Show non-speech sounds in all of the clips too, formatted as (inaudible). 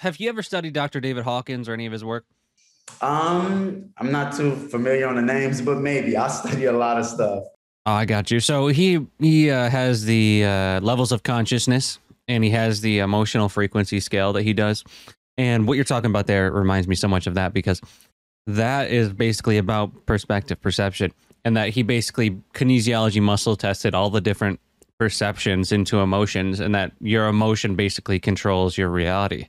have you ever studied Dr. David Hawkins or any of his work? Um, I'm not too familiar on the names, but maybe I study a lot of stuff. Oh, I got you. So he he uh, has the uh, levels of consciousness, and he has the emotional frequency scale that he does. And what you're talking about there reminds me so much of that because that is basically about perspective perception, and that he basically kinesiology muscle tested all the different perceptions into emotions, and that your emotion basically controls your reality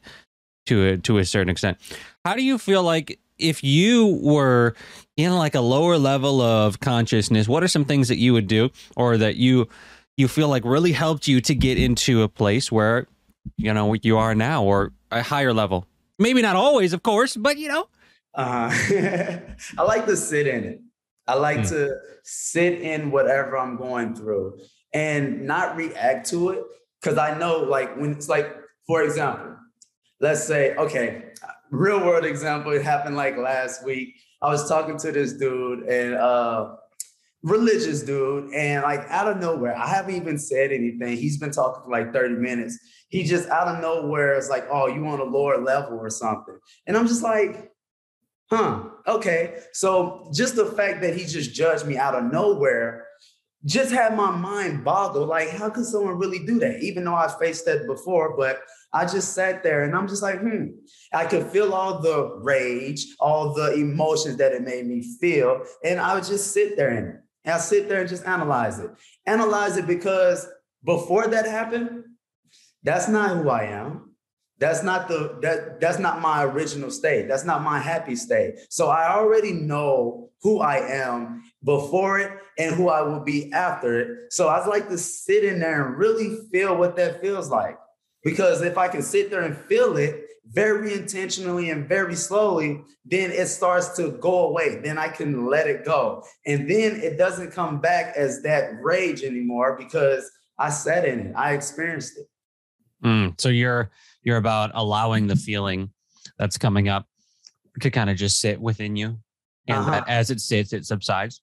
to a, to a certain extent. How do you feel like if you were in like a lower level of consciousness, what are some things that you would do or that you you feel like really helped you to get into a place where you know you are now or a higher level? Maybe not always, of course, but you know. Uh, (laughs) I like to sit in it. I like mm. to sit in whatever I'm going through and not react to it because I know, like, when it's like, for example, let's say, okay, real world example, it happened like last week. I was talking to this dude and uh religious dude, and like out of nowhere, I haven't even said anything. He's been talking for like 30 minutes. He just out of nowhere is like, oh, you on a lower level or something. And I'm just like, huh, okay. So just the fact that he just judged me out of nowhere just had my mind boggled. Like, how could someone really do that? Even though I faced that before, but I just sat there and I'm just like, hmm. I could feel all the rage, all the emotions that it made me feel. And I would just sit there in it. And I sit there and just analyze it. Analyze it because before that happened, that's not who I am. That's not the that that's not my original state. That's not my happy state. So I already know who I am before it and who I will be after it. So I'd like to sit in there and really feel what that feels like. Because if I can sit there and feel it very intentionally and very slowly, then it starts to go away. Then I can let it go. And then it doesn't come back as that rage anymore because I sat in it, I experienced it. Mm, so you're you're about allowing the feeling that's coming up to kind of just sit within you and uh-huh. as it sits it subsides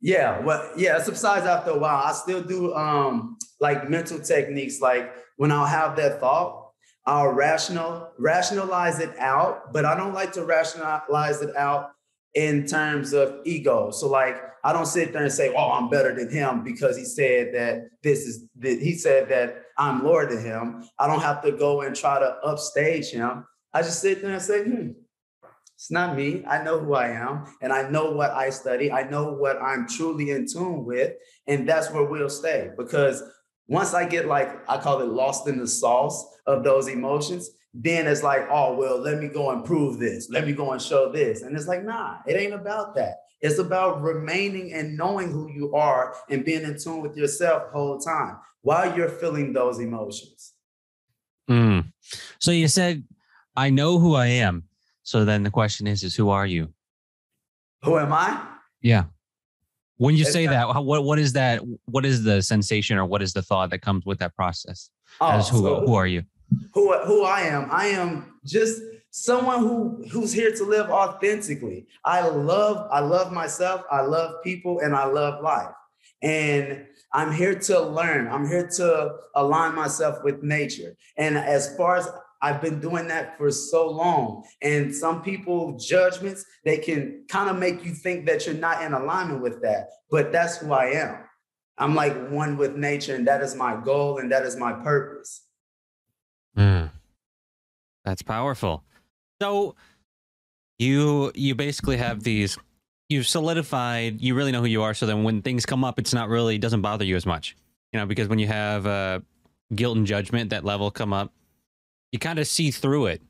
yeah well yeah it subsides after a while i still do um like mental techniques like when I'll have that thought, I'll rational rationalize it out, but I don't like to rationalize it out in terms of ego. So like I don't sit there and say, "Oh, I'm better than him" because he said that this is he said that I'm lower than him. I don't have to go and try to upstage him. I just sit there and say, "Hmm, it's not me. I know who I am, and I know what I study. I know what I'm truly in tune with, and that's where we'll stay because." Once I get like, I call it lost in the sauce of those emotions, then it's like, oh, well, let me go and prove this. Let me go and show this. And it's like, nah, it ain't about that. It's about remaining and knowing who you are and being in tune with yourself the whole time while you're feeling those emotions. Mm. So you said, I know who I am. So then the question is, is who are you? Who am I? Yeah. When you say that, what what is that? What is the sensation or what is the thought that comes with that process? Oh, As who so who are you? Who who I am? I am just someone who who's here to live authentically. I love I love myself. I love people, and I love life. And I'm here to learn. I'm here to align myself with nature. And as far as I've been doing that for so long. And some people judgments, they can kind of make you think that you're not in alignment with that. But that's who I am. I'm like one with nature, and that is my goal and that is my purpose. Mm. That's powerful. So you you basically have these you've solidified you really know who you are so then when things come up it's not really doesn't bother you as much you know because when you have uh guilt and judgment that level come up you kind of see through it.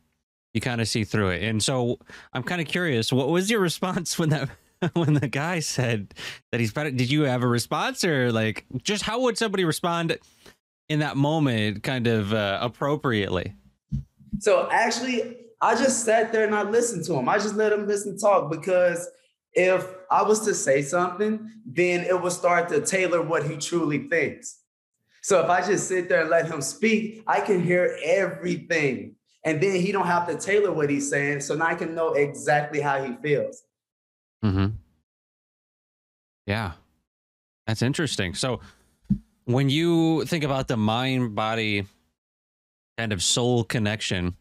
You kind of see through it. And so I'm kind of curious, what was your (laughs) response when that (laughs) when the guy said that he's better? Did you have a response or like just how would somebody respond in that moment kind of uh, appropriately? So actually, I just sat there and I listened to him. I just let him listen talk because if I was to say something, then it would start to tailor what he truly thinks. So if I just sit there and let him speak, I can hear everything. And then he don't have to tailor what he's saying. So now I can know exactly how he feels. Mm-hmm. Yeah. That's interesting. So when you think about the mind body kind of soul connection,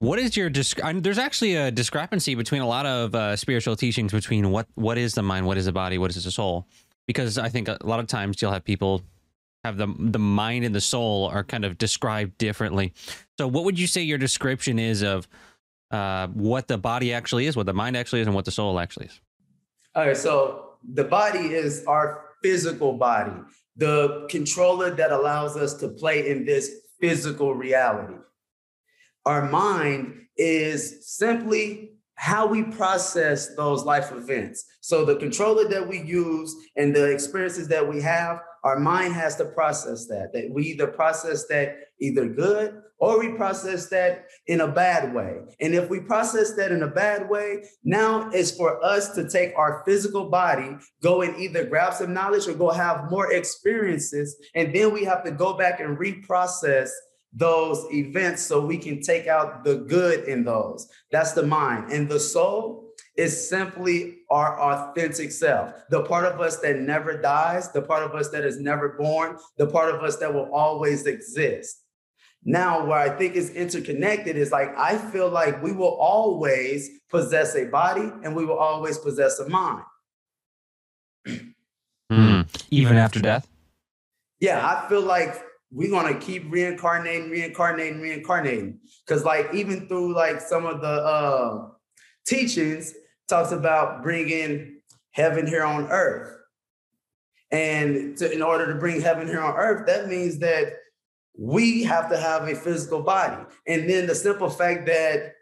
What is your disc- I there's actually a discrepancy between a lot of uh, spiritual teachings between what what is the mind, what is the body, what is the soul? Because I think a lot of times you'll have people have the the mind and the soul are kind of described differently. So, what would you say your description is of uh, what the body actually is, what the mind actually is, and what the soul actually is? All right, so the body is our physical body, the controller that allows us to play in this physical reality. Our mind is simply how we process those life events. So the controller that we use and the experiences that we have, our mind has to process that. That we either process that either good or we process that in a bad way. And if we process that in a bad way, now it's for us to take our physical body, go and either grab some knowledge or go have more experiences. And then we have to go back and reprocess those events so we can take out the good in those. That's the mind. And the soul is simply our authentic self, the part of us that never dies, the part of us that is never born, the part of us that will always exist. Now, where I think is interconnected is like, I feel like we will always possess a body and we will always possess a mind. (clears throat) Mm. Even after death? Yeah, I feel like we're going to keep reincarnating, reincarnating, reincarnating. Because, like, even through like some of the uh, teachings, talks about bringing heaven here on earth. And to, in order to bring heaven here on earth, that means that we have to have a physical body. And then the simple fact that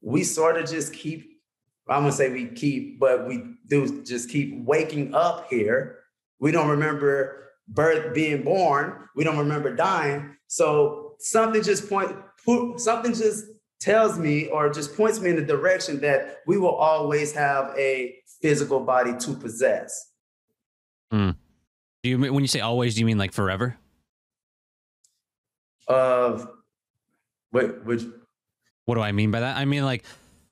we sort of just keep, I'm gonna say we keep, but we do just keep waking up here. We don't remember birth being born. We don't remember dying. So something just point something just tells me or just points me in the direction that we will always have a physical body to possess. Mm. Do you when you say always, do you mean like forever? Of what which what do I mean by that? I mean like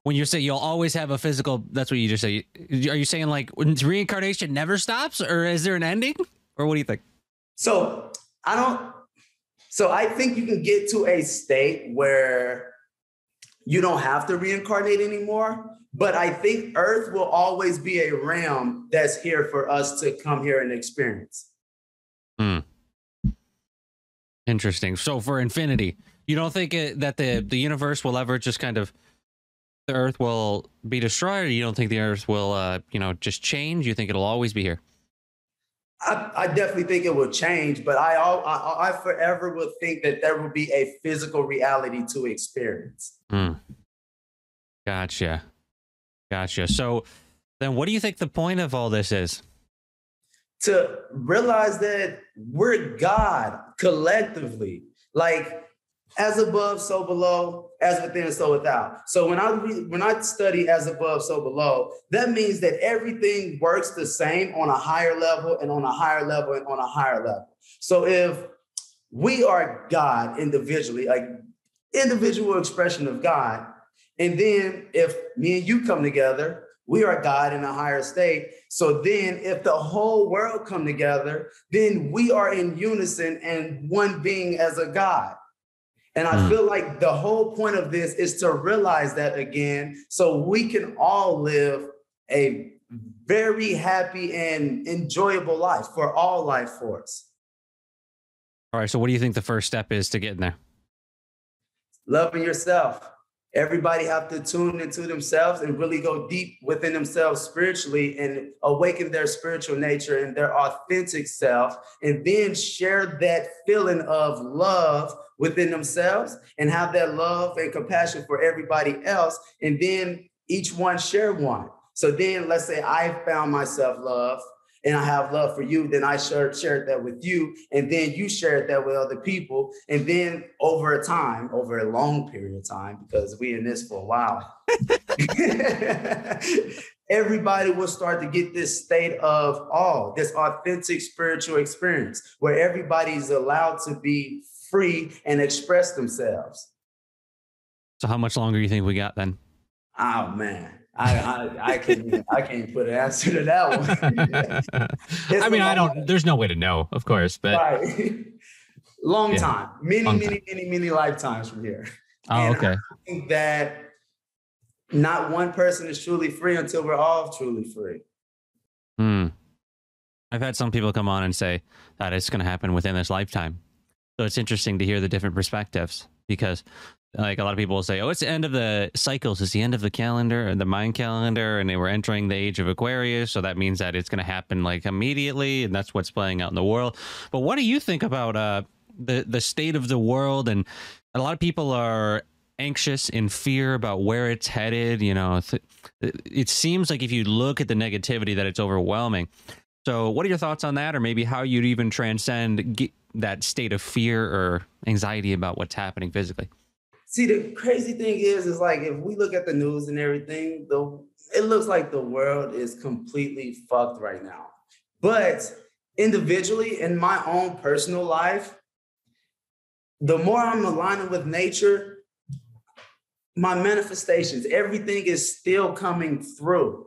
when you say you'll always have a physical that's what you just say. Are you saying like reincarnation never stops or is there an ending? Or what do you think? So I don't so I think you can get to a state where you don't have to reincarnate anymore. But I think Earth will always be a realm that's here for us to come here and experience. Hmm. Interesting. So for infinity, you don't think it, that the the universe will ever just kind of the Earth will be destroyed, you don't think the Earth will, uh, you know, just change? You think it'll always be here? I, I definitely think it will change, but I, I I forever will think that there will be a physical reality to experience. Hmm. Gotcha, gotcha. So then, what do you think the point of all this is? to realize that we're God collectively. Like as above, so below, as within, so without. So when I when I study as above, so below, that means that everything works the same on a higher level and on a higher level and on a higher level. So if we are God individually, like individual expression of God, and then if me and you come together, we are God in a higher state. So then, if the whole world come together, then we are in unison and one being as a God. And I mm. feel like the whole point of this is to realize that again, so we can all live a very happy and enjoyable life for all life force. All right. So, what do you think the first step is to getting there? Loving yourself everybody have to tune into themselves and really go deep within themselves spiritually and awaken their spiritual nature and their authentic self and then share that feeling of love within themselves and have that love and compassion for everybody else and then each one share one so then let's say i found myself love and I have love for you, then I shared, shared that with you. And then you shared that with other people. And then over a time, over a long period of time, because we in this for a while, (laughs) everybody will start to get this state of awe, this authentic spiritual experience where everybody's allowed to be free and express themselves. So how much longer do you think we got then? Oh man. I, I, I can't I can't put an answer to that one. (laughs) I mean, I don't. There's no way to know, of course, but right. (laughs) long yeah. time, many, long many, time. many, many lifetimes from here. Oh, And okay. I think that not one person is truly free until we're all truly free. Hmm. I've had some people come on and say that it's going to happen within this lifetime. So it's interesting to hear the different perspectives because, like, a lot of people will say, "Oh, it's the end of the cycles. It's the end of the calendar and the Mayan calendar, and they were entering the age of Aquarius. So that means that it's going to happen like immediately, and that's what's playing out in the world." But what do you think about uh, the the state of the world? And a lot of people are anxious in fear about where it's headed. You know, it seems like if you look at the negativity, that it's overwhelming. So, what are your thoughts on that, or maybe how you'd even transcend that state of fear or anxiety about what's happening physically? See, the crazy thing is, is like if we look at the news and everything, the it looks like the world is completely fucked right now. But individually, in my own personal life, the more I'm aligning with nature, my manifestations, everything is still coming through.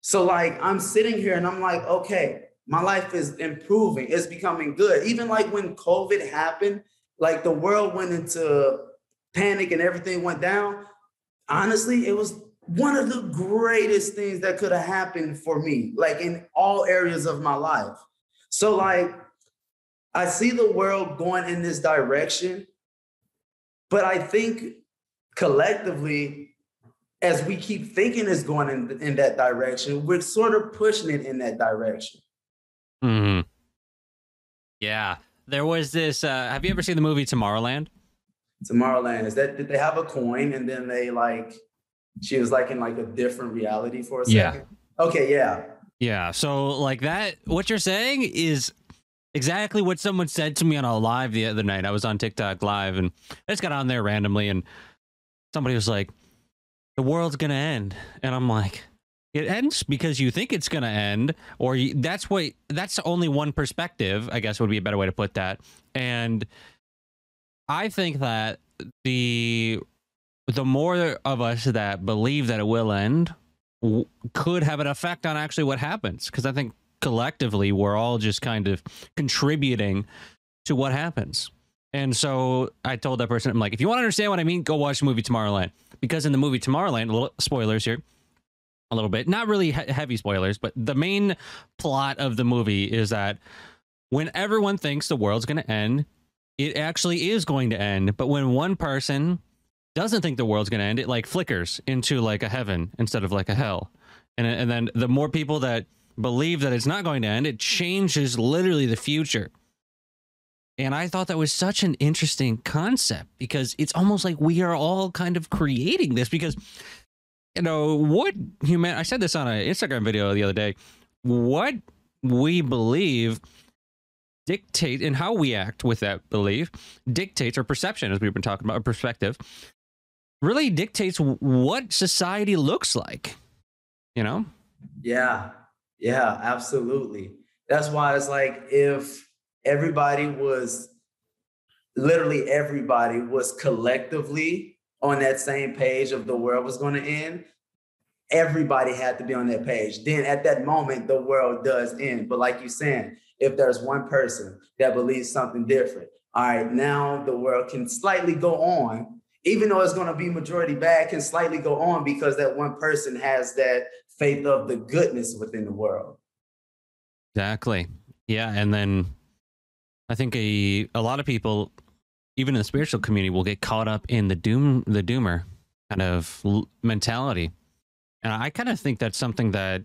So, like, I'm sitting here and I'm like, okay, my life is improving, it's becoming good. Even like when COVID happened, like the world went into panic and everything went down. Honestly, it was one of the greatest things that could have happened for me, like in all areas of my life. So, like, I see the world going in this direction, but I think collectively, as we keep thinking it's going in, in that direction, we're sort of pushing it in that direction. Hmm Yeah, there was this. Uh, have you ever seen the movie Tomorrowland? Tomorrowland, is that did they have a coin and then they like she was like in like a different reality for a Yeah. second? Okay, yeah. Yeah. So, like that, what you're saying is exactly what someone said to me on a live the other night. I was on TikTok live and I just got on there randomly and somebody was like, the world's going to end. And I'm like, it ends because you think it's going to end, or you, that's what, that's only one perspective, I guess would be a better way to put that. And I think that the, the more of us that believe that it will end, w- could have an effect on actually what happens because I think collectively we're all just kind of contributing to what happens. And so I told that person, I'm like, if you want to understand what I mean, go watch the movie Tomorrowland. Because in the movie Tomorrowland, little spoilers here, a little bit, not really he- heavy spoilers, but the main plot of the movie is that when everyone thinks the world's going to end, it actually is going to end. But when one person doesn't think the world's going to end, it like flickers into like a heaven instead of like a hell. And, uh, and then the more people that believe that it's not going to end, it changes literally the future. And I thought that was such an interesting concept because it's almost like we are all kind of creating this because, you know, what human, I said this on an Instagram video the other day, what we believe dictate and how we act with that belief dictates our perception, as we've been talking about, our perspective really dictates what society looks like, you know? Yeah, yeah, absolutely. That's why it's like if everybody was literally everybody was collectively on that same page of the world was going to end, everybody had to be on that page. Then at that moment, the world does end. But like you're saying, if there's one person that believes something different, all right, now the world can slightly go on, even though it's going to be majority bad, can slightly go on because that one person has that faith of the goodness within the world. Exactly. Yeah, and then I think a a lot of people, even in the spiritual community, will get caught up in the doom the doomer kind of mentality, and I kind of think that's something that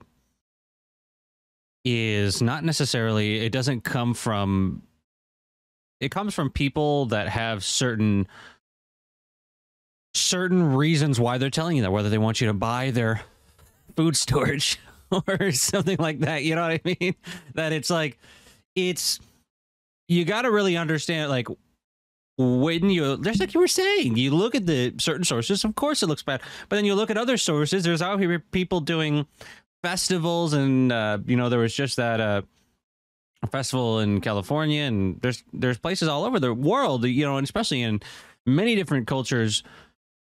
is not necessarily. It doesn't come from. It comes from people that have certain certain reasons why they're telling you that, whether they want you to buy their food storage (laughs) or something like that. You know what I mean? (laughs) That it's like, it's, you got to really understand, like, when you, just like you were saying, you look at the certain sources, of course it looks bad. But then you look at other sources, there's out here people doing festivals, and, uh, you know, there was just that, uh, festival in California, and there's there's places all over the world, you know, and especially in many different cultures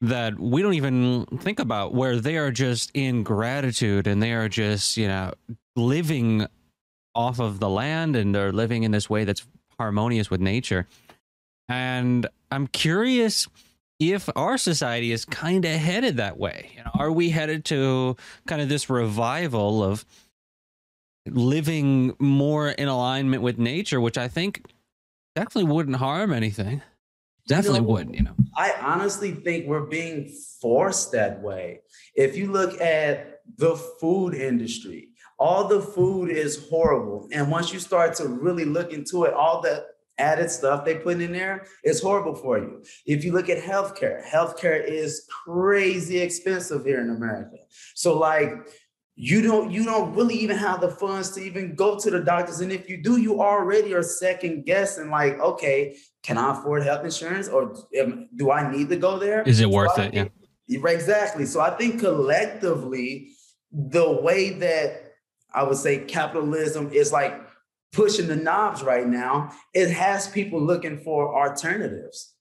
that we don't even think about where they are just in gratitude and they are just you know living off of the land and they're living in this way that's harmonious with nature and i'm curious if our society is kind of headed that way. You know, are we headed to kind of this revival of living more in alignment with nature, which I think definitely wouldn't harm anything. Definitely you know, would, you know. I honestly think we're being forced that way. If you look at the food industry, all the food is horrible. And once you start to really look into it, all the added stuff they put in there is horrible for you. If you look at healthcare, healthcare is crazy expensive here in America. So like you don't you don't really even have the funds to even go to the doctors. And if you do you already are second guessing like okay can i afford health insurance? Or do i need to go there? Is it worth it? Yeah exactly. So i think collectively the way that i would say capitalism is like pushing the knobs right now it has people looking for alternatives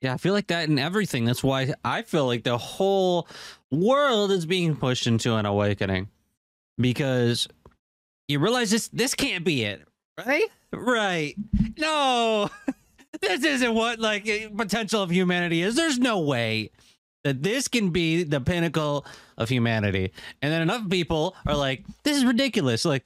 yeah, I feel like that in everything. That's why I feel like the whole world is being pushed into an awakening because you realize this this can't be it, right? Right. No. (laughs) this isn't what like potential of humanity is. There's no way that this can be the pinnacle of humanity. And then enough people are like, this is ridiculous. Like,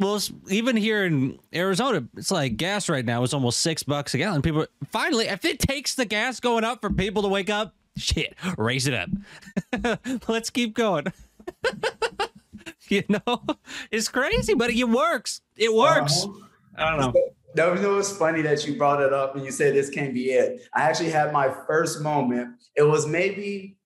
well, even here in Arizona, it's like gas right now is almost six bucks a gallon. People finally, if it takes the gas going up for people to wake up, shit, raise it up. (laughs) Let's keep going. (laughs) you know, it's crazy, but it works. It works. Uh-huh. I don't know. No, you know, it's funny that you brought it up and you said this can't be it. I actually had my first moment. It was maybe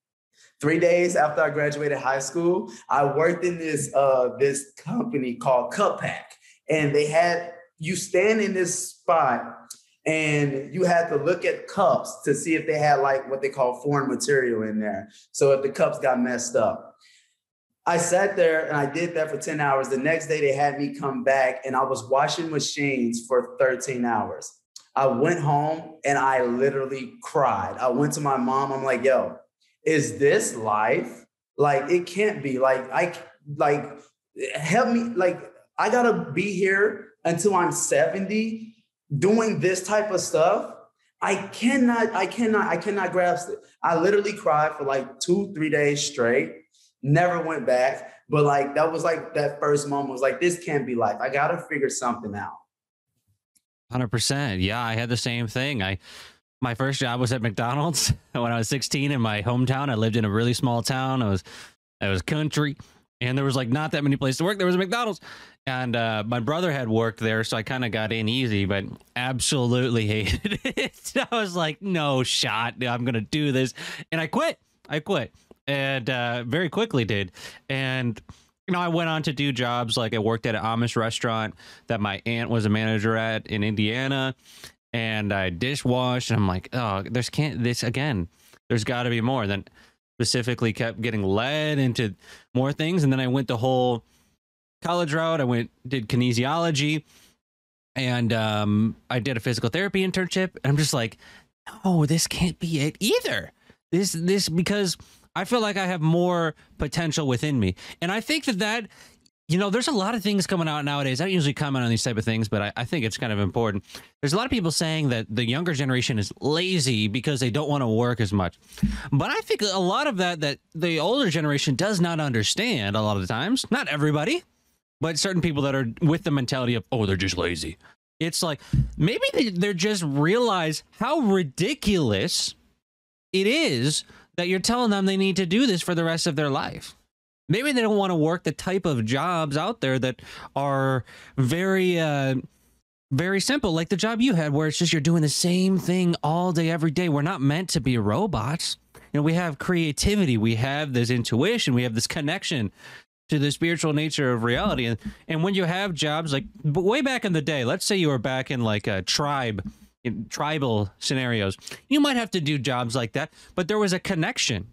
three days after I graduated high school, I worked in this uh, this company called Cup Pack, and they had you stand in this spot and you had to look at cups to see if they had like what they call foreign material in there. So if the cups got messed up. I sat there and I did that for 10 hours. The next day they had me come back and I was washing machines for 13 hours. I went home and I literally cried. I went to my mom. I'm like, yo, is this life? Like it can't be. Like I like help me. Like I gotta be here until I'm 70 doing this type of stuff. I cannot, I cannot, I cannot grasp it. I literally cried for like two, three days straight, never went back. But like that was like that first moment was like, this can't be life. I gotta figure something out. 100%. Yeah, I had the same thing. I my first job was at McDonald's (laughs) when I was 16 in my hometown. I lived in a really small town. I was I was country and there was like not that many places to work. There was a McDonald's and uh, my brother had worked there, so I kind of got in easy, but absolutely (laughs) hated it. (laughs) I was like, no shot. I'm going to do this. And I quit. I quit and uh, very quickly did. And you know, I went on to do jobs like I worked at an Amish restaurant that my aunt was a manager at in Indiana and I dishwashed. And I'm like, oh, there's can't this again. There's got to be more. Then specifically kept getting led into more things, and then I went the whole college route. I went did kinesiology, and um, I did a physical therapy internship. And I'm just like, no, this can't be it either. This this because I feel like I have more potential within me, and I think that that you know, there's a lot of things coming out nowadays. I don't usually comment on these type of things, but I, I, think it's kind of important. There's a lot of people saying that the younger generation is lazy because they don't want to work as much. But I think a lot of that that the older generation does not understand a lot of the times. Not everybody, but certain people that are with the mentality of, oh, they're just lazy. It's like maybe they, they're just realize how ridiculous it is that you're telling them they need to do this for the rest of their life maybe they don't want to work the type of jobs out there that are very uh, very simple like the job you had where it's just you're doing the same thing all day every day. We're not meant to be robots. You know we have creativity. We have this intuition. We have this connection to the spiritual nature of reality. And and when you have jobs like way back in the day let's say you were back in like a tribe in tribal scenarios you might have to do jobs like that but there was a connection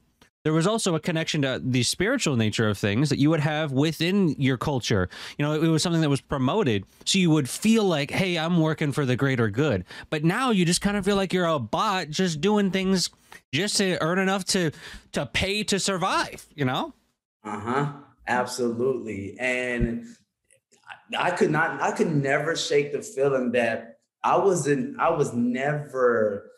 there was also a connection to the spiritual nature of things that you would have within your culture. You know, it, was something that was promoted. So you would feel like, hey, I'm working for the greater good. But now you just kind of feel like you're a bot just doing things just to earn enough to to pay to survive, you know? Uh-huh. Absolutely. And I could not I could never shake the feeling that I was in I was never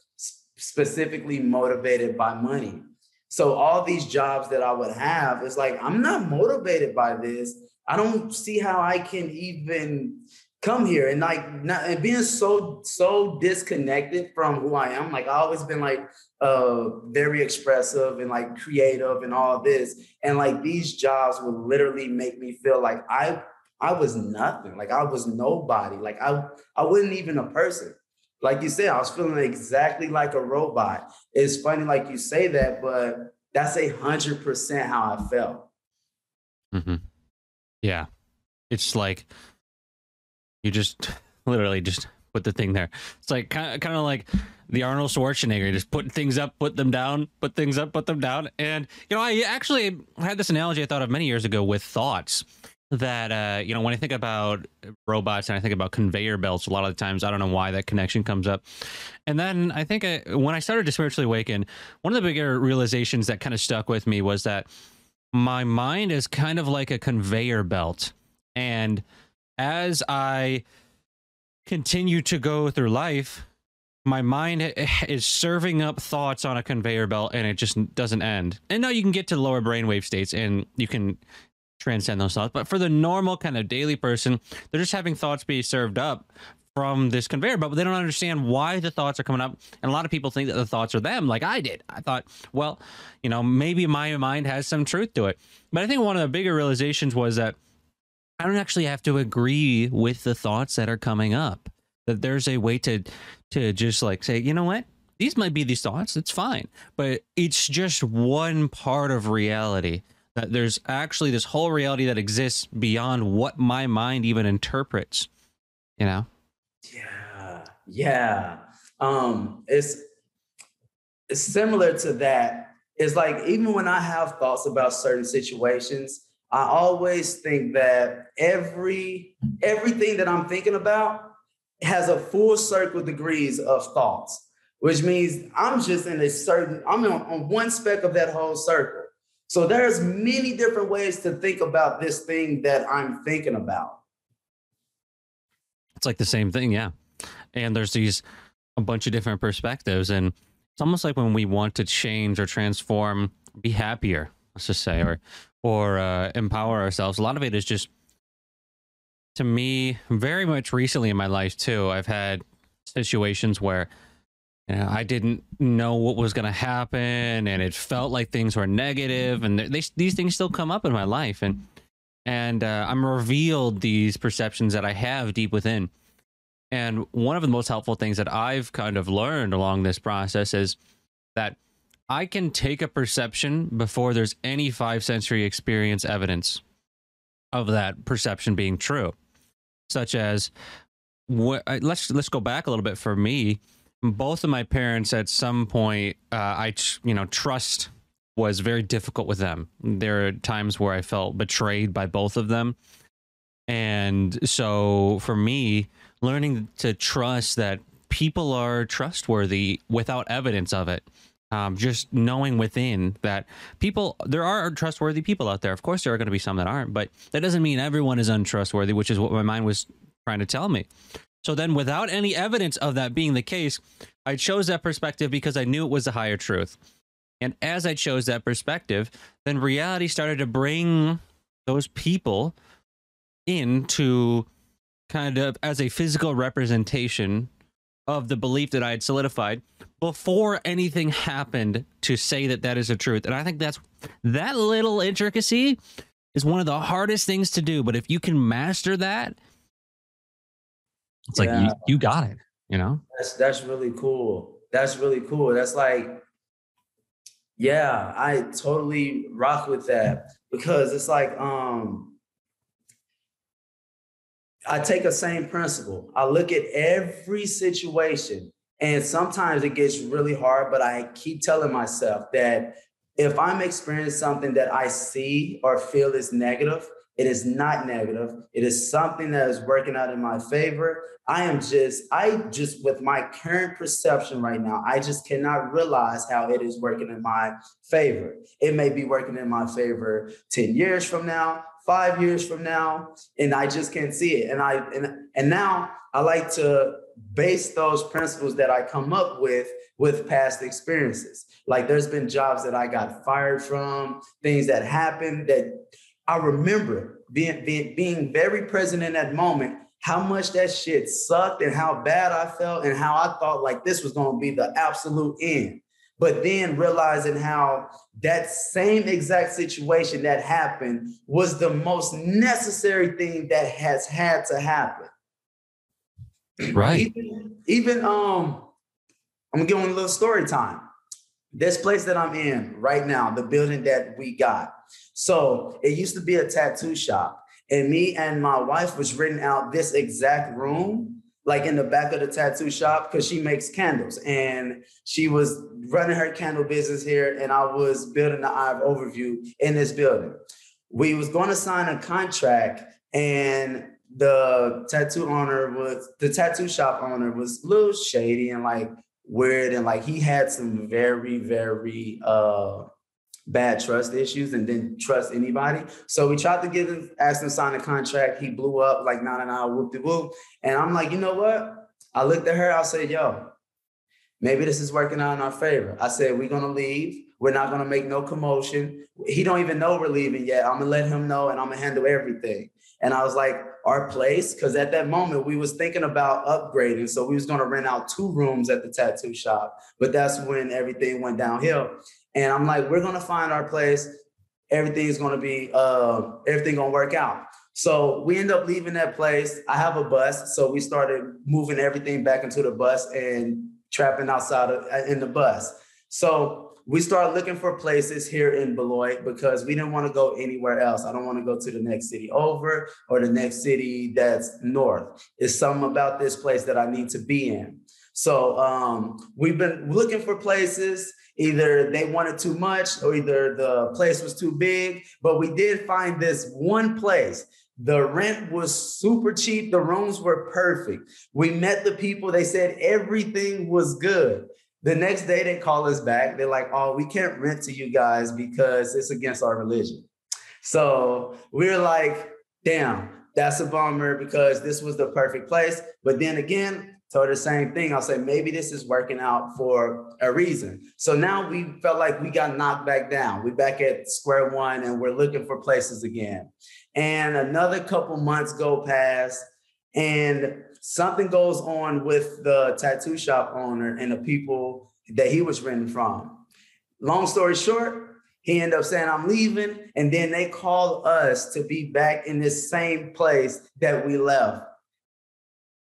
specifically motivated by money. So all these jobs that I would have, it's like I'm not motivated by this. I don't see how I can even come here and like not and being so so disconnected from who I am. Like I always been like uh very expressive and like creative and all this. And like these jobs would literally make me feel like I I was nothing. Like I was nobody. Like I I wasn't even a person. Like you said, I was feeling exactly like a robot. It's funny, like you say that, but that's a hundred percent how I felt. Mm-hmm. Yeah, it's like you just (laughs) literally just put the thing there. It's like kind of, kind of like the Arnold Schwarzenegger, just put things up, put them down, put things up, put them down. And you know, I actually had this analogy I thought of many years ago with thoughts that uh, you know when I think about robots and I think about conveyor belts, a lot of the times I don't know why that connection comes up. And then I think I, when I started to spiritually awaken, one of the bigger realizations that kind of stuck with me was that my mind is kind of like a conveyor belt, and as I continue to go through life, my mind is serving up thoughts on a conveyor belt and it just doesn't end. And now you can get to lower brainwave states and you can transcend those thoughts. But for the normal kind of daily person, they're just having thoughts be served up from this conveyor belt, but they don't understand why the thoughts are coming up. And a lot of people think that the thoughts are them, like I did. I thought, well, you know, maybe my mind has some truth to it. But I think one of the bigger realizations was that I don't actually have to agree with the thoughts that are coming up. That there's a way to to just like say, you know what? These might be these thoughts. It's fine. But it's just one part of reality that there's actually this whole reality that exists beyond what my mind even interprets you know? Yeah yeah. Um it's it's similar to that. It's like even when i have thoughts about certain situations i always think that every everything that i'm thinking about has a full circle degrees of thoughts which means i'm just in a certain i'm on, on one speck of that whole circle so there's many different ways to think about this thing that I'm thinking about. It's like the same thing, yeah. And there's these a bunch of different perspectives and it's almost like when we want to change or transform, be happier, let's just say, or or uh, empower ourselves. A lot of it is just to me very much recently in my life too. I've had situations where you know, I didn't know what was going to happen, and it felt like things were negative, and they, these things still come up in my life, and and uh, I'm revealed these perceptions that I have deep within. And one of the most helpful things that I've kind of learned along this process is that I can take a perception before there's any five sensory experience evidence of that perception being true, such as what, let's let's go back a little bit for me both of my parents at some point uh, i you know trust was very difficult with them. There are times where i felt betrayed by both of them. And so for me learning to trust that people are trustworthy without evidence of it um, just knowing within that people there are trustworthy people out there. Of course there are going to be some that aren't but that doesn't mean everyone is untrustworthy which is what my mind was trying to tell me so then, without any evidence of that being the case, I chose that perspective because I knew it was the higher truth. And as I chose that perspective, then reality started to bring those people into kind of as a physical representation of the belief that I had solidified before anything happened to say that that is a truth. And I think that's that little intricacy is one of the hardest things to do. But if you can master that, it's yeah. like you, you got it, you know? That's that's really cool. That's really cool. That's like, yeah, I totally rock with that because it's like um I take a same principle. I look at every situation and sometimes it gets really hard, but I keep telling myself that if I'm experiencing something that I see or feel is negative, it is not negative. It is something that is working out in my favor. I am just, I just, with my current perception right now, I just cannot realize how it is working in my favor. It may be working in my favor 10 years from now, five years from now, and I just can't see it. And I, and, and now I like to base those principles that I come up with with past experiences. Like there's been jobs that I got fired from, things that happened that I remember being, being, being very present in that moment, how much that shit sucked and how bad I felt and how I thought like this was going to be the absolute end. But then realizing how that same exact situation that happened was the most necessary thing that has had to happen. Right. Even, even um, I'm gonna give one a little story time. This place that I'm in right now, the building that we got. So it used to be a tattoo shop, and me and my wife was renting out this exact room, like in the back of the tattoo shop, because she makes candles, and she was running her candle business here, and I was building the Eye of Overview in this building. We was going to sign a contract, and the tattoo owner was the tattoo shop owner was a little shady and like weird and like he had some very very uh bad trust issues and didn't trust anybody. So we tried to get him, ask him sign a contract. He blew up like nah nah nah whoop de whoop. And I'm like, you know what? I looked at her. I said, yo, maybe this is working out in our favor. I said, we're gonna leave. We're not gonna make no commotion. He don't even know we're leaving yet. I'm gonna let him know and I'm gonna handle everything. And I was like, our place, because at that moment we was thinking about upgrading. So we was gonna rent out two rooms at the tattoo shop, but that's when everything went downhill. And I'm like, we're gonna find our place. Everything's gonna be uh, everything gonna work out. So we end up leaving that place. I have a bus, so we started moving everything back into the bus and trapping outside of, in the bus. So we started looking for places here in Beloit because we didn't want to go anywhere else. I don't want to go to the next city over or the next city that's north. It's something about this place that I need to be in. So um, we've been looking for places. Either they wanted too much or either the place was too big, but we did find this one place the rent was super cheap. The rooms were perfect. We met the people. They said everything was good. The next day they call us back. They're like, oh, we can't rent to you guys because it's against our religion. So we're like, damn, that's a bummer because this was the perfect place. But then again, told the same thing. I'll say, maybe this is working out for a reason. So now we felt like we got knocked back down. We're back at square one and we're looking for places again. And another couple months go past and something goes on with the tattoo shop owner and the people that he was renting from. Long story short, he ended up saying, I'm leaving. And then they called us to be back in this same place that we left.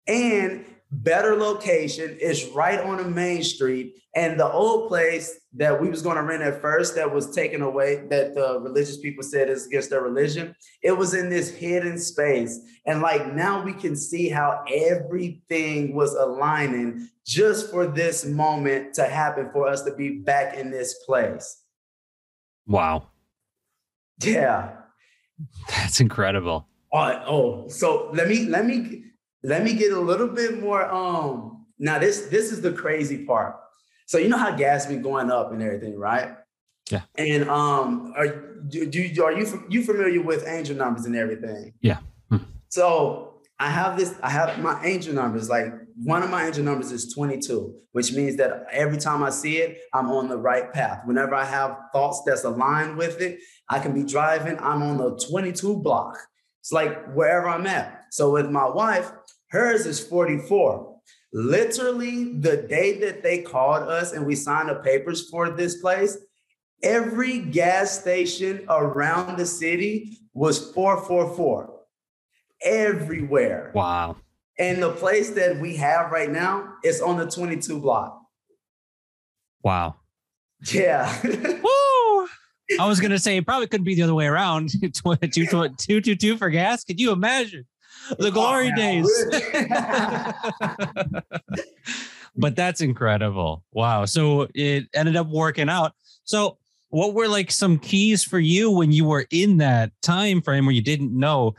And better location. is right on the main street. And the old place that we was going to rent at first that was taken away, that the religious people said is against their religion, it was in this hidden space. And like now we can see how everything was aligning just for this moment to happen for us to be back in this place. Wow. Yeah. That's incredible. Uh, oh, so let me let me let me get a little bit more. Um, now this this is the crazy part. So you know how gas been going up and everything, right? Yeah. And um, are do, do are you you familiar with angel numbers and everything? Yeah. Hmm. So I have this. I have my angel numbers. Like one of my angel numbers is 22, which means that every time I see it, I'm on the right path. Whenever I have thoughts that's aligned with it, I can be driving. I'm on the 22 block. It's like wherever I'm at. So with my wife, Hers is 44. Literally, the day that they called us and we signed the papers for this place, every gas station around the city was 444 everywhere. Wow. And the place that we have right now is on the 22 block. Wow. Yeah. (laughs) (laughs) Woo! I was gonna say it probably couldn't be the other way around. (laughs) two, two, two, two, two for gas. Could you imagine? The glory oh, days. (laughs) but that's incredible. Wow. So it ended up working out. So what were like some keys for you when you were in that time frame where you didn't know?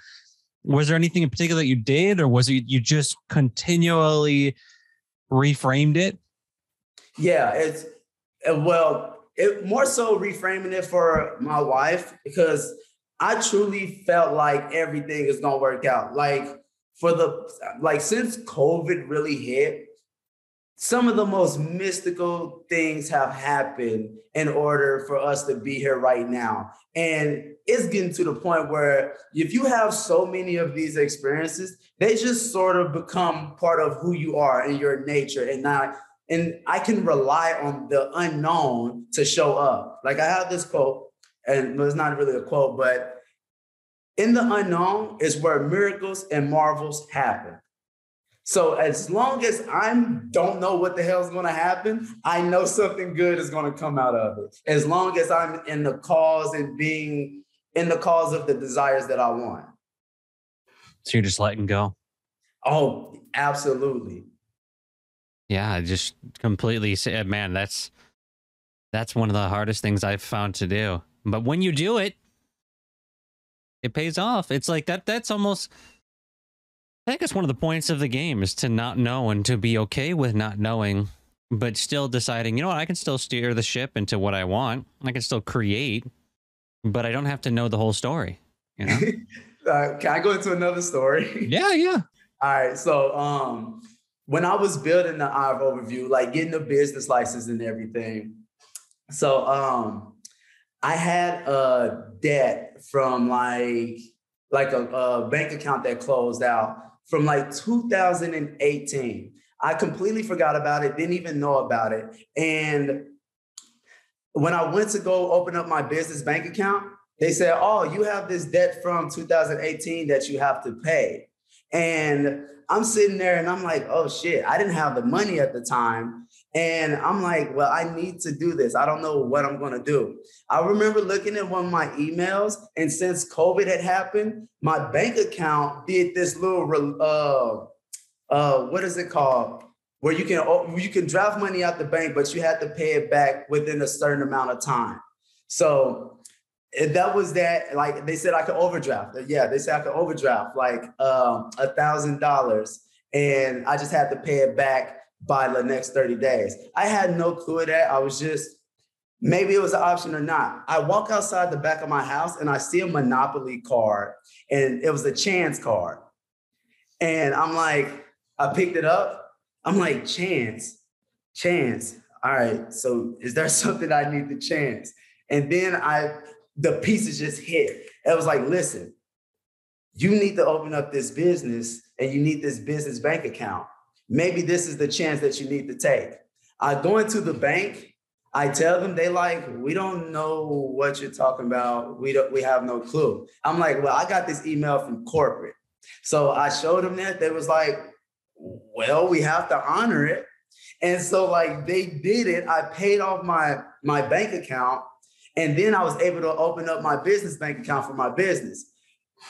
Was there anything in particular that you did, or was it you just continually reframed it? Yeah, it's uh, well, it more so reframing it for my wife because I truly felt like everything is gonna work out. Like for the like since COVID really hit, some of the most mystical things have happened in order for us to be here right now. And it's getting to the point where if you have so many of these experiences, they just sort of become part of who you are and your nature. And not and I can rely on the unknown to show up. Like I have this quote, and it's not really a quote, but in the unknown is where miracles and marvels happen. So as long as I don't know what the hell is going to happen, I know something good is going to come out of it. As long as I'm in the cause and being in the cause of the desires that I want. So you're just letting go. Oh, absolutely. Yeah, just completely man, that's that's one of the hardest things I've found to do. But when you do it, it pays off. It's like that that's almost I think it's one of the points of the game is to not know and to be okay with not knowing, but still deciding, you know what, I can still steer the ship into what I want. I can still create, but I don't have to know the whole story. You know? (laughs) uh, can I go into another story? (laughs) Yeah, yeah. All right. So um when I was building the Eye of Overview, like getting the business license and everything. So um I had a debt from like like a, a bank account that closed out from like 2018. I completely forgot about it, didn't even know about it. And when I went to go open up my business bank account, they said, Oh, you have this debt from 2018 that you have to pay. And I'm sitting there and I'm like, Oh shit, I didn't have the money at the time. And I'm like, well, I need to do this. I don't know what I'm going to do. I remember looking at one of my emails, and since COVID had happened, my bank account did this little, uh, uh, what is it called? Where you can oh, you can draft money out the bank, but you had to pay it back within a certain amount of time. So that was that. Like they said, I could overdraft. Yeah, they said I could overdraft like um, a thousand dollars, and I just had to pay it back by the next 30 days. I had no clue of that. I was just, maybe it was an option or not. I walk outside the back of my house and I see a Monopoly card and it was a chance card. And I'm like, I picked it up. I'm like, chance, chance. All right. So is there (laughs) something I need to chance? And then I, the pieces just hit. It was like, listen, you need to open up this business and you need this business bank account maybe this is the chance that you need to take. I go into the bank, I tell them they like, we don't know what you're talking about. We don't, we have no clue. I'm like, well, I got this email from corporate. So I showed them that. They was like, well, we have to honor it. And so like they did it. I paid off my my bank account and then I was able to open up my business bank account for my business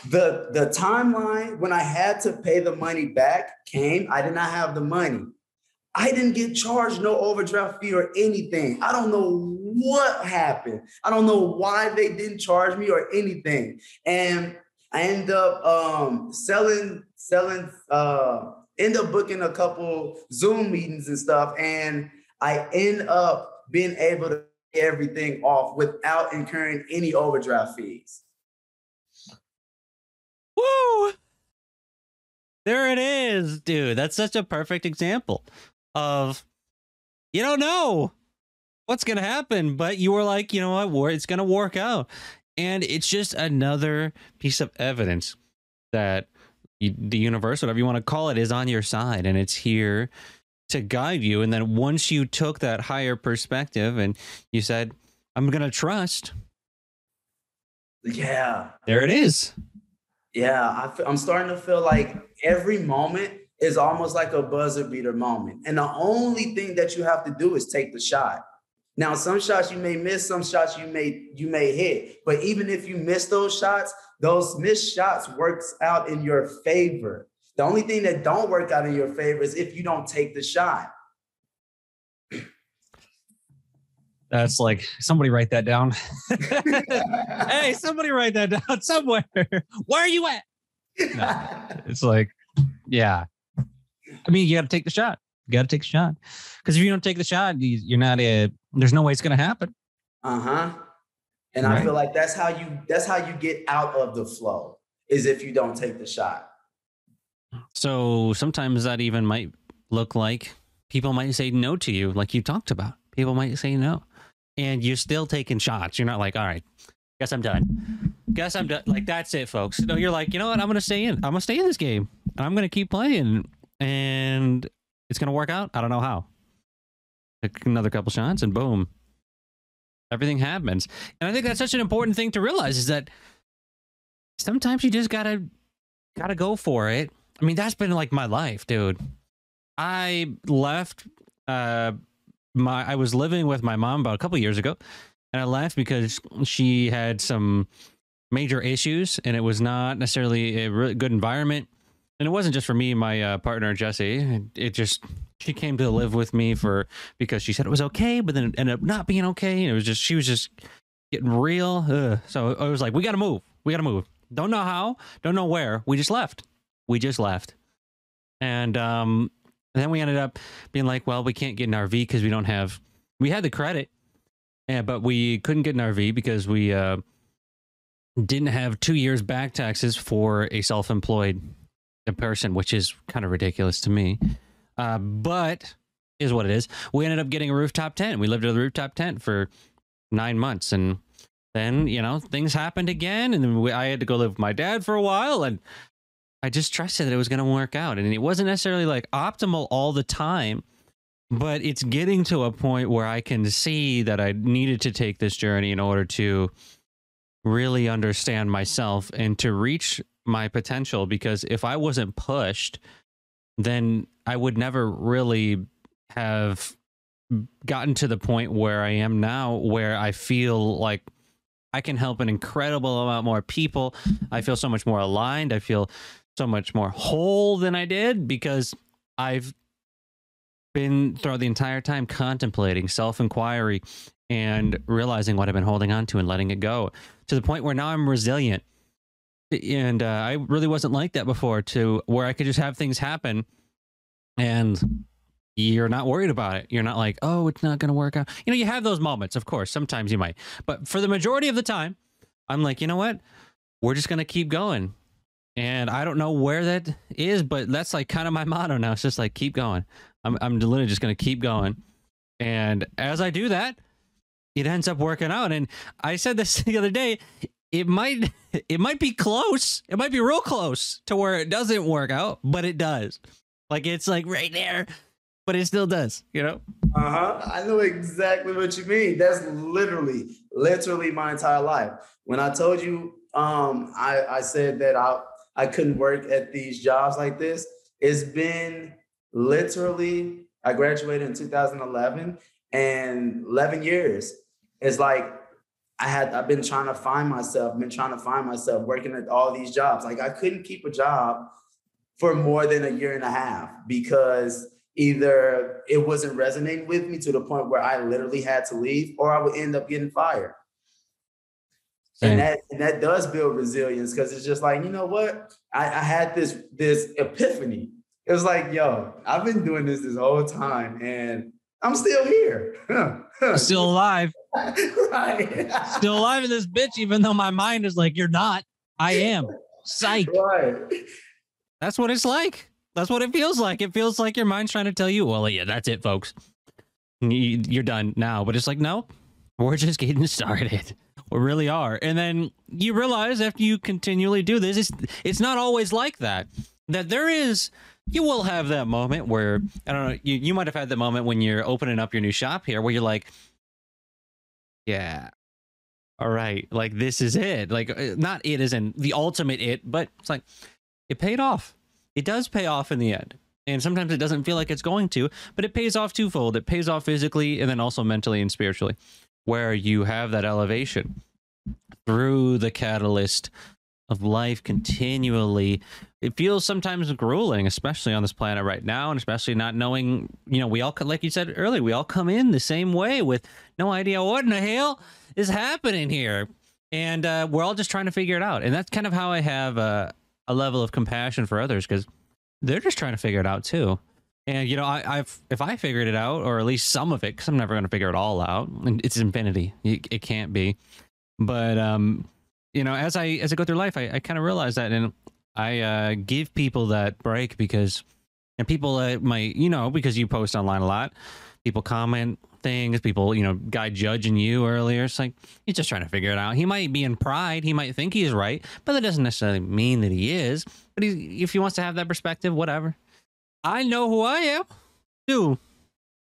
the the timeline when I had to pay the money back came. I did not have the money. I didn't get charged no overdraft fee or anything. I don't know what happened. I don't know why they didn't charge me or anything. And I end up um, selling selling uh, end up booking a couple Zoom meetings and stuff, and I end up being able to pay everything off without incurring any overdraft fees. Woo! There it is, dude. That's such a perfect example of you don't know what's going to happen, but you were like, you know what, it's going to work out. And it's just another piece of evidence that the universe, whatever you want to call it, is on your side and it's here to guide you. And then once you took that higher perspective and you said, I'm going to trust. Yeah. There it is. Yeah, I feel, I'm starting to feel like every moment is almost like a buzzer beater moment. And the only thing that you have to do is take the shot. Now, some shots you may miss, some shots you may you may hit. But even if you miss those shots, those missed shots works out in your favor. The only thing that don't work out in your favor is if you don't take the shot. That's like somebody write that down. (laughs) hey, somebody write that down somewhere. Where are you at? No, it's like, yeah. I mean, you got to take the shot. You got to take the shot because if you don't take the shot, you, are not a. There's no way it's going to happen. Uh huh. And right. I feel like that's how you. That's how you get out of the flow is if you don't take the shot. So sometimes that even might look like people might say no to you, like you talked about. People might say no. And you're still taking shots. You're not like, all right, guess I'm done. Guess I'm done. Like, that's it, folks. No, you're like, you know what? I'm to stay in. I'm to stay in this game. And I'm to keep playing. And it's to work out. I don't know how. Another couple shots and boom. Everything happens. And I think that's such an important thing to realize is that sometimes you just gotta gotta go for it. I mean, that's been like my life, dude. I left uh my I was living with my mom about a couple years ago and I left because she had some major issues and it was not necessarily a really good environment. And it wasn't just for me my uh, partner Jesse. It, it just she came to live with me for because she said it was okay, but then it ended up not being okay. And it was just she was just getting real. Ugh. So I was like, we got to move. We got to move. Don't know how. Don't know where. We just left. We just left. And um, then we ended up being like, well, we can't get an RV because we don't have. We had the credit, yeah, but we couldn't get an RV because we uh, didn't have two years back taxes for a self-employed person, which is kind of ridiculous to me. Uh, but is what it is. We ended up getting a rooftop tent. We lived in a rooftop tent for nine months, and then you know things happened again, and then we, I had to go live with my dad for a while, and I just trusted that it was going to work out, and it wasn't necessarily like optimal all the time. But it's getting to a point where I can see that I needed to take this journey in order to really understand myself and to reach my potential. Because if I wasn't pushed, then I would never really have gotten to the point where I am now, where I feel like I can help an incredible amount more people. I feel so much more aligned. I feel so much more whole than I did because I've been throughout the entire time contemplating self inquiry and realizing what I've been holding on to and letting it go to the point where now I'm resilient. And uh, I really wasn't like that before, to where I could just have things happen and you're not worried about it. You're not like, oh, it's not going to work out. You know, you have those moments, of course. Sometimes you might. But for the majority of the time, I'm like, you know what? We're just going to keep going. And I don't know where that is, but that's like kind of my (laughs) motto now. It's just like, keep going. I'm, I'm literally just going to keep going. And as I do that, it ends up working out. And I said this (laughs) the other day. It might (laughs) it might be close. It might be real close to where it doesn't work out, but it does. Like it's like right there, but it still does, you know? Uh huh. I know exactly what you mean. That's literally, literally my entire life. When I told you, um, I, I said that I I couldn't work at these jobs like this. It's been literally. I graduated in 2011, and 11 years. It's like I had. I've been trying to find myself. Been trying to find myself working at all these jobs. Like I couldn't keep a job for more than a year and a half because either it wasn't resonating with me to the point where I literally had to leave or I would end up getting fired. Same. And that and that does build resilience because it's just like, you know what? I, I had this this epiphany. It was like, yo, I've been doing this this whole time and I'm still here. (laughs) Still alive. right. Still alive in this bitch, even though my mind is like, you're not. I am. Psych. right. That's what it's like. That's what it feels like. It feels like your mind's trying to tell you, well, yeah, that's it, folks. You're done now. But it's like, no, we're just getting (laughs) started. We really are. And then you realize after you continually do this, it's it's not always like that. That there is you will have that moment where I don't know, you, you might have had that moment when you're opening up your new shop here where you're like, Yeah. All right. Like this is it. Like uh, not it in the ultimate it, but it's like it paid off. It does pay off in the end. And sometimes it doesn't feel like it's going to, but it pays off twofold. It pays off physically and then also mentally and spiritually, where you have that elevation through the catalyst of life continually. It feels sometimes grueling, especially on this planet right now, and especially not knowing, you know, we all, like you said earlier, we all come in the same way with no idea what in the hell is happening here. And uh, we're all just trying to figure it out. And that's kind of how I have a, a level of compassion for others because they're just trying to figure it out too. And you know, I, I've if I figured it out, or at least some of it, because I'm never going to figure it all out. It's infinity; it, it can't be. But um, you know, as I as I go through life, I, I kind of realize that, and I uh, give people that break because, and people uh, might, you know, because you post online a lot, people comment things, people, you know, guy judging you earlier. It's like he's just trying to figure it out. He might be in pride, he might think he's right, but that doesn't necessarily mean that he is. But he, if he wants to have that perspective, whatever. I know who I am, too.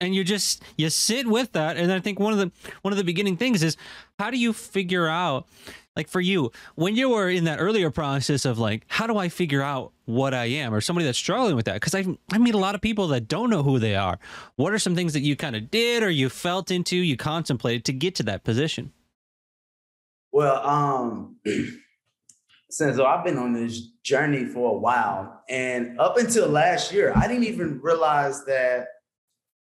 And you just you sit with that, and I think one of the one of the beginning things is how do you figure out like for you when you were in that earlier process of like how do i figure out what i am or somebody that's struggling with that? Because I, I meet a lot of people that don't know who they are. What are some things that you kind of did or you felt into you contemplated to get to that position? Well um (clears throat) so i've been on this journey for a while and up until last year i didn't even realize that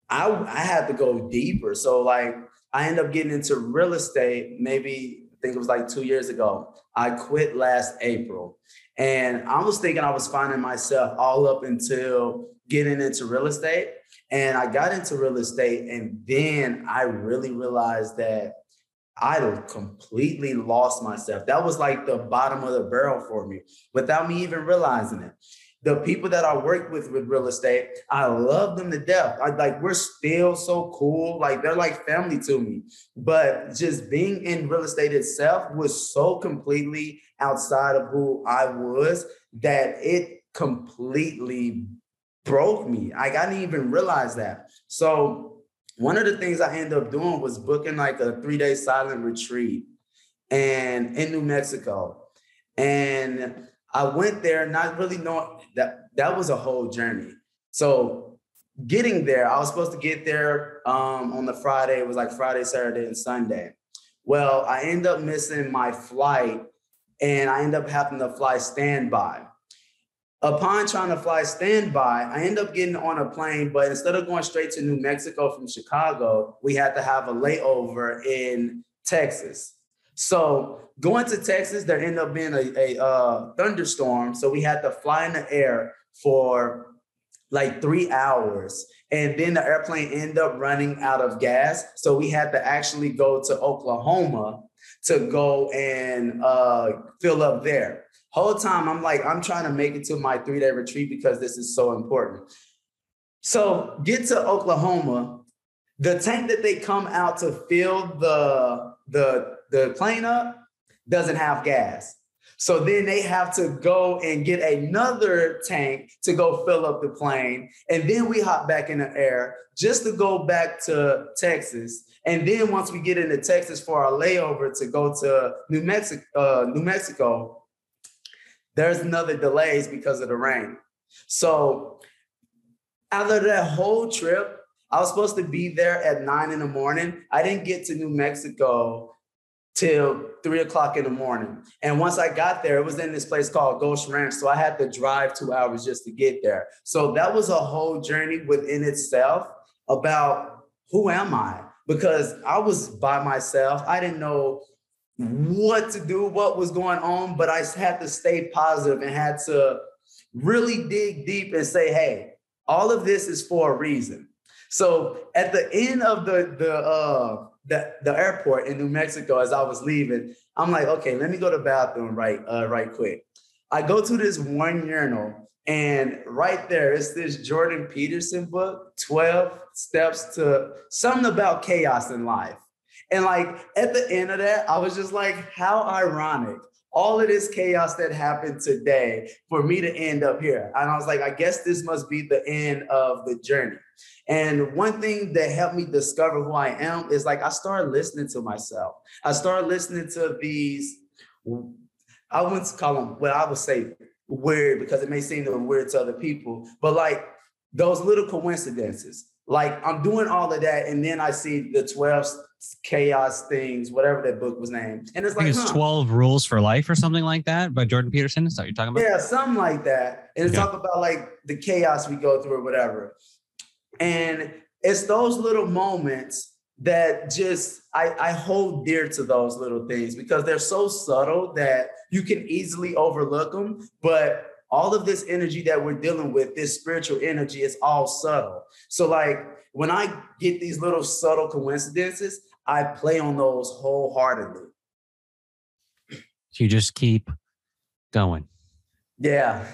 i i had to go deeper so like i ended up getting into real estate maybe I think it was like two years ago. I quit last April. And I was thinking I was finding myself all up until getting into real estate. And I got into real estate. And then I really realized that I completely lost myself. That was like the bottom of the barrel for me without me even realizing it the people that I work with with real estate, I love them to death. I like we're still so cool. Like they're like family to me. But just being in real estate itself was so completely outside of who I was that it completely broke me. Like I didn't even realize that. So one of the things I ended up doing was booking like a three-day silent retreat and in New Mexico. And I went there not really knowing that that was a whole journey. So getting there, I was supposed to get there um, on the Friday. It was like Friday, Saturday, and Sunday. Well, I end up missing my flight and I end up having to fly standby. Upon trying to fly standby, I end up getting on a plane, but instead of going straight to New Mexico from Chicago, we had to have a layover in Texas. So going to Texas, there ended up being a, a uh, thunderstorm. So we had to fly in the air for like three hours. And then the airplane ended up running out of gas. So we had to actually go to Oklahoma to go and uh, fill up there. Whole time I'm like, I'm trying to make it to my three day retreat because this is so important. So get to Oklahoma. The tank that they come out to fill the the the plane up doesn't have gas. So then they have to go and get another tank to go fill up the plane. And then we hop back in the air just to go back to Texas. And then once we get into Texas for our layover to go to New Mexico, uh, New Mexico, there's another delays because of the rain. So out of that whole trip, I was supposed to be there at nine in the morning. I didn't get to New Mexico till three o'clock in the morning. And once I got there, it was in this place called Ghost Ranch. So I had to drive two hours just to get there. So that was a whole journey within itself about who am I? Because I was by myself. I didn't know what to do, what was going on, but I had to stay positive and had to really dig deep and say, hey, all of this is for a reason. So at the end of the the uh the, the airport in New Mexico as I was leaving, I'm like, okay, let me go to the bathroom right, uh, right quick. I go to this one urinal, and right there, it's this Jordan Peterson book, 12 Steps to Something About Chaos in Life. And like at the end of that, I was just like, how ironic. All of this chaos that happened today for me to end up here. And I was like, I guess this must be the end of the journey. And one thing that helped me discover who I am is like I started listening to myself. I started listening to these, I wouldn't call them, well, I would say weird because it may seem weird to other people, but like those little coincidences. Like I'm doing all of that, and then I see the 12 chaos things, whatever that book was named. And it's like it's huh. 12 rules for life or something like that by Jordan Peterson. Is that what you're talking about? Yeah, something like that. And it's okay. talk about like the chaos we go through or whatever. And it's those little moments that just I, I hold dear to those little things because they're so subtle that you can easily overlook them. But all of this energy that we're dealing with, this spiritual energy, is all subtle. So, like when I get these little subtle coincidences, I play on those wholeheartedly. So you just keep going. Yeah.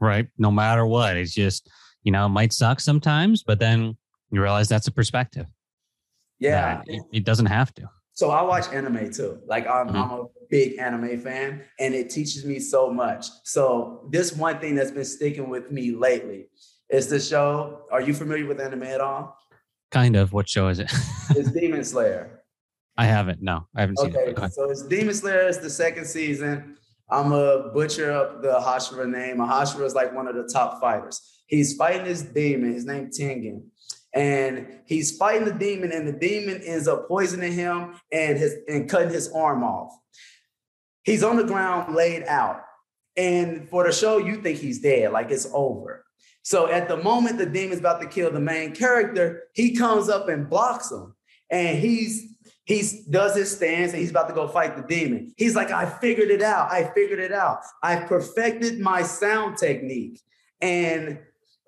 right? No matter what, it's just you know it might suck sometimes, but then you realize that's a perspective. Yeah. It, it doesn't have to. So I watch anime too. Like I'm, Mhm. I'm a big anime fan, and it teaches me so much. So this one thing that's been sticking with me lately is the show. Are you familiar with anime at all? Kind of. What show is it? It's (laughs) Demon Slayer. I haven't. No, I haven't seen Okay, it. Go ahead. so it's Demon Slayer. It's the second season. I'm a butcher up the Hashira name. Hashira is like one of the top fighters. He's fighting this demon. His name Tengen. And he's fighting the demon, and the demon ends up poisoning him and his and cutting his arm off. He's on the ground, laid out. And for the show, you think he's dead, like it's over. So at the moment the demon's about to kill the main character, he comes up and blocks him. And he's he does his stance and he's about to go fight the demon. He's like, I figured it out. I figured it out. I perfected my sound technique. And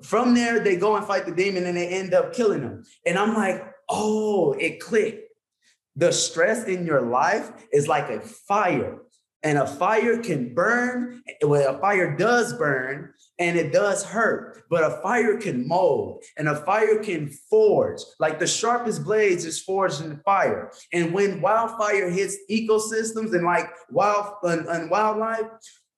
from there, they go and fight the demon and they end up killing him. And I'm like, oh, it clicked. The stress in your life is like a fire, and a fire can burn. Well, a fire does burn and it does hurt, but a fire can mold and a fire can forge. Like the sharpest blades is forged in fire. And when wildfire hits ecosystems and like wild and, and wildlife,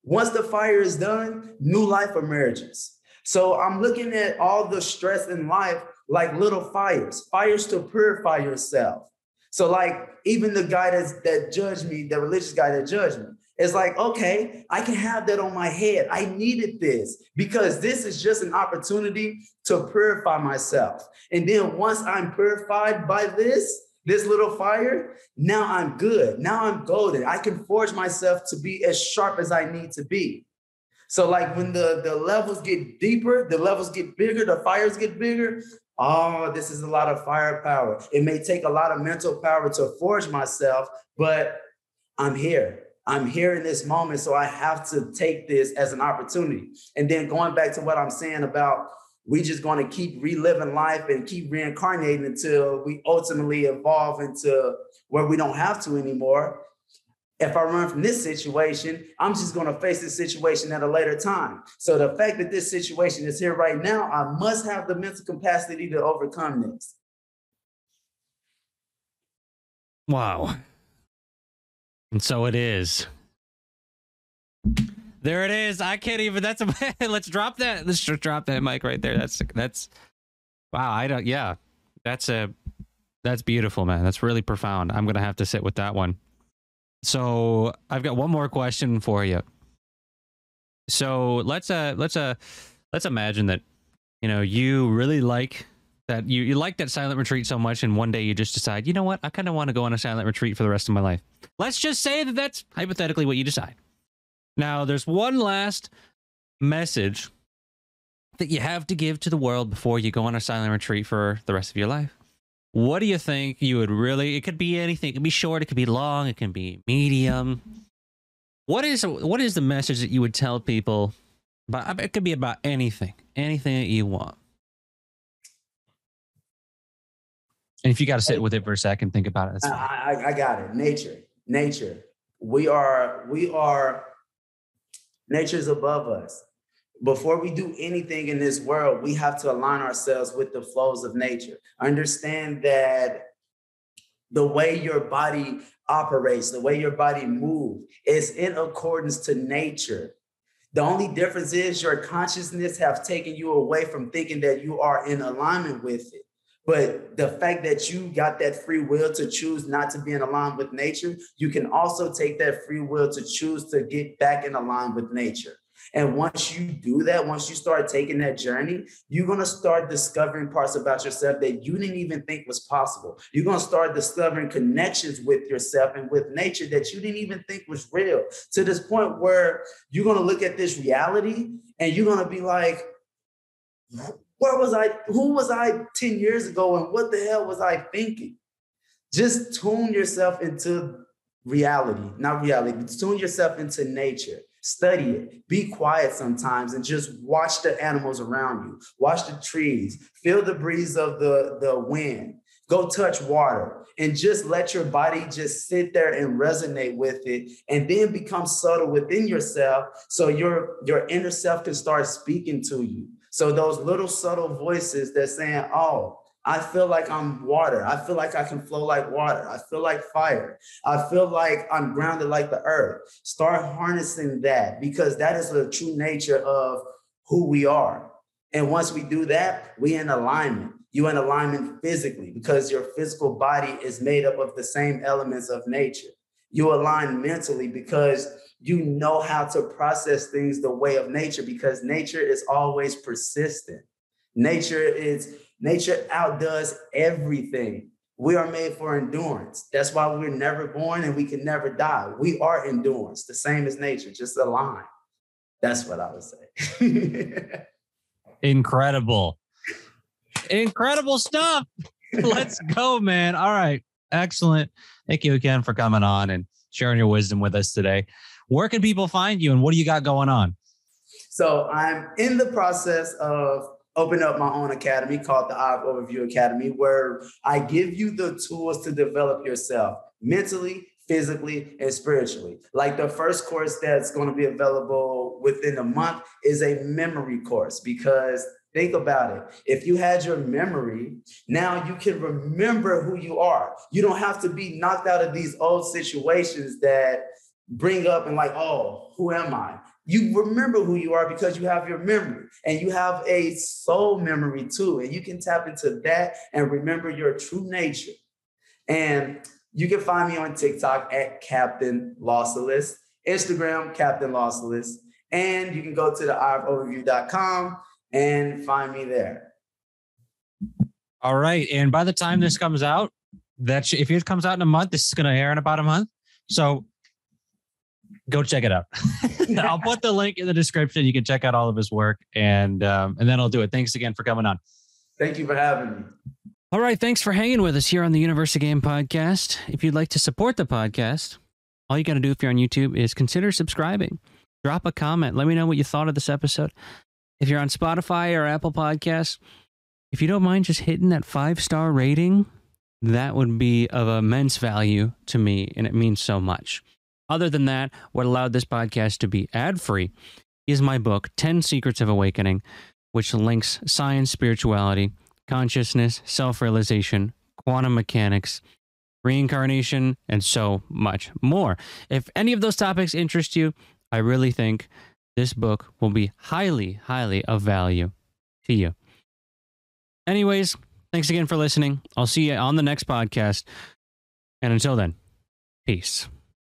once the fire is done, new life emerges. So I'm looking at all the stress in life like little fires, fires to purify yourself. So like even the guy that's, that judged me, the religious guy that judged me, it's like, okay, I can have that on my head. I needed this because this is just an opportunity to purify myself. And then once I'm purified by this, this little fire, now I'm good. Now I'm golden. I can forge myself to be as sharp as I need to be. So, like when the, the levels get deeper, the levels get bigger, the fires get bigger. Oh, this is a lot of firepower. It may take a lot of mental power to forge myself, but I'm here. I'm here in this moment. So I have to take this as an opportunity. And then going back to what I'm saying about we just going to keep reliving life and keep reincarnating until we ultimately evolve into where we don't have to anymore. If I run from this situation, I'm just going to face this situation at a later time. So the fact that this situation is here right now, I must have the mental capacity to overcome this. Wow. And so it is. There it is. I can't even. That's a. (laughs) let's drop that. Let's just drop that mic right there. That's that's. Wow. I don't. Yeah. That's a. That's beautiful, man. That's really profound. I'm gonna have to sit with that one. So I've got one more question for you. So let's uh let's uh let's imagine that you know you really like that you you like that silent retreat so much, and one day you just decide, you know what, I kind of want to go on a silent retreat for the rest of my life. Let's just say that that's hypothetically what you decide. Now, there's one last message that you have to give to the world before you go on a silent retreat for the rest of your life. What do you think you would really? It could be anything. It could be short. It could be long. It can be medium. What is what is the message that you would tell people? But it could be about anything, anything that you want. And if you got to sit with it for a second, think about it. I. I, I got it. Nature, nature. We are, we are, nature's above us. Before we do anything in this world, we have to align ourselves with the flows of nature. Understand that the way your body operates, the way your body moves, is in accordance to nature. The only difference is your consciousness have taken you away from thinking that you are in alignment with it. But the fact that you got that free will to choose not to be in alignment with nature, you can also take that free will to choose to get back in alignment with nature. And once you do that, once you start taking that journey, you're going to start discovering parts about yourself that you didn't even think was possible. You're going to start discovering connections with yourself and with nature that you didn't even think was real to this point where you're going to look at this reality and you're going to be like, where was I? Who was I 10 years ago? And what the hell was I thinking? Just tune yourself into reality, not reality, but tune yourself into nature. Study it. Be quiet sometimes and just watch the animals around you. Watch the trees. Feel the breeze of the, the wind. Go touch water and just let your body just sit there and resonate with it and then become subtle within yourself so your your inner self can start speaking to you so those little subtle voices that saying oh I feel like I'm water. I feel like I can flow like water. I feel like fire. I feel like I'm grounded like the earth. Start harnessing that because that is the true nature of who we are. And once we do that, we in alignment. You in alignment physically because your physical body is made up of the same elements of nature. You align mentally because you know how to process things the way of nature because nature is always persistent. Nature is nature outdoes everything. We are made for endurance. That's why we're never born and we can never die. We are endurance, the same as nature, just a line. That's what I would say. (laughs) Incredible. Incredible stuff. (laughs) Let's go, man. All right. Excellent. Thank you again for coming on and sharing your wisdom with us today. Where can people find you and what do you got going on? So I'm in the process of opening up my own academy called the Eye Overview Academy, where I give you the tools to develop yourself mentally, physically, and spiritually. Like the first course that's going to be available within a month is a memory course because Think about it. If you had your memory, now you can remember who you are. You don't have to be knocked out of these old situations that bring up and like, oh, who am I? You remember who you are because you have your memory and you have a soul memory too. And you can tap into that and remember your true nature. And you can find me on TikTok at Captain Law Solace, Instagram, Captain Law Solace, and you can go to the eyeofoverview.com and find me there. All right. And by the time this comes out, that if it comes out in a month, this is going to air in about a month. So go check it out. (laughs) I'll put the link in the description. You can check out all of his work, and um, and then I'll do it. Thanks again for coming on. Thank you for having me. All right. Thanks for hanging with us here on the Universe of Game podcast. If you'd like to support the podcast, all you got to do if you're on YouTube is consider subscribing. Drop a comment. Let me know what you thought of this episode. If you're on Spotify or Apple Podcasts, if you don't mind just hitting that five star rating, that would be of immense value to me, and it means so much. Other than that, what allowed this podcast to be ad free is my book, 10 Secrets of Awakening, which links science, spirituality, consciousness, self realization, quantum mechanics, reincarnation, and so much more. If any of those topics interest you, I really think this book will be highly, highly of value to you. Anyways, thanks again for listening. I'll see you on the next podcast. And until then, peace.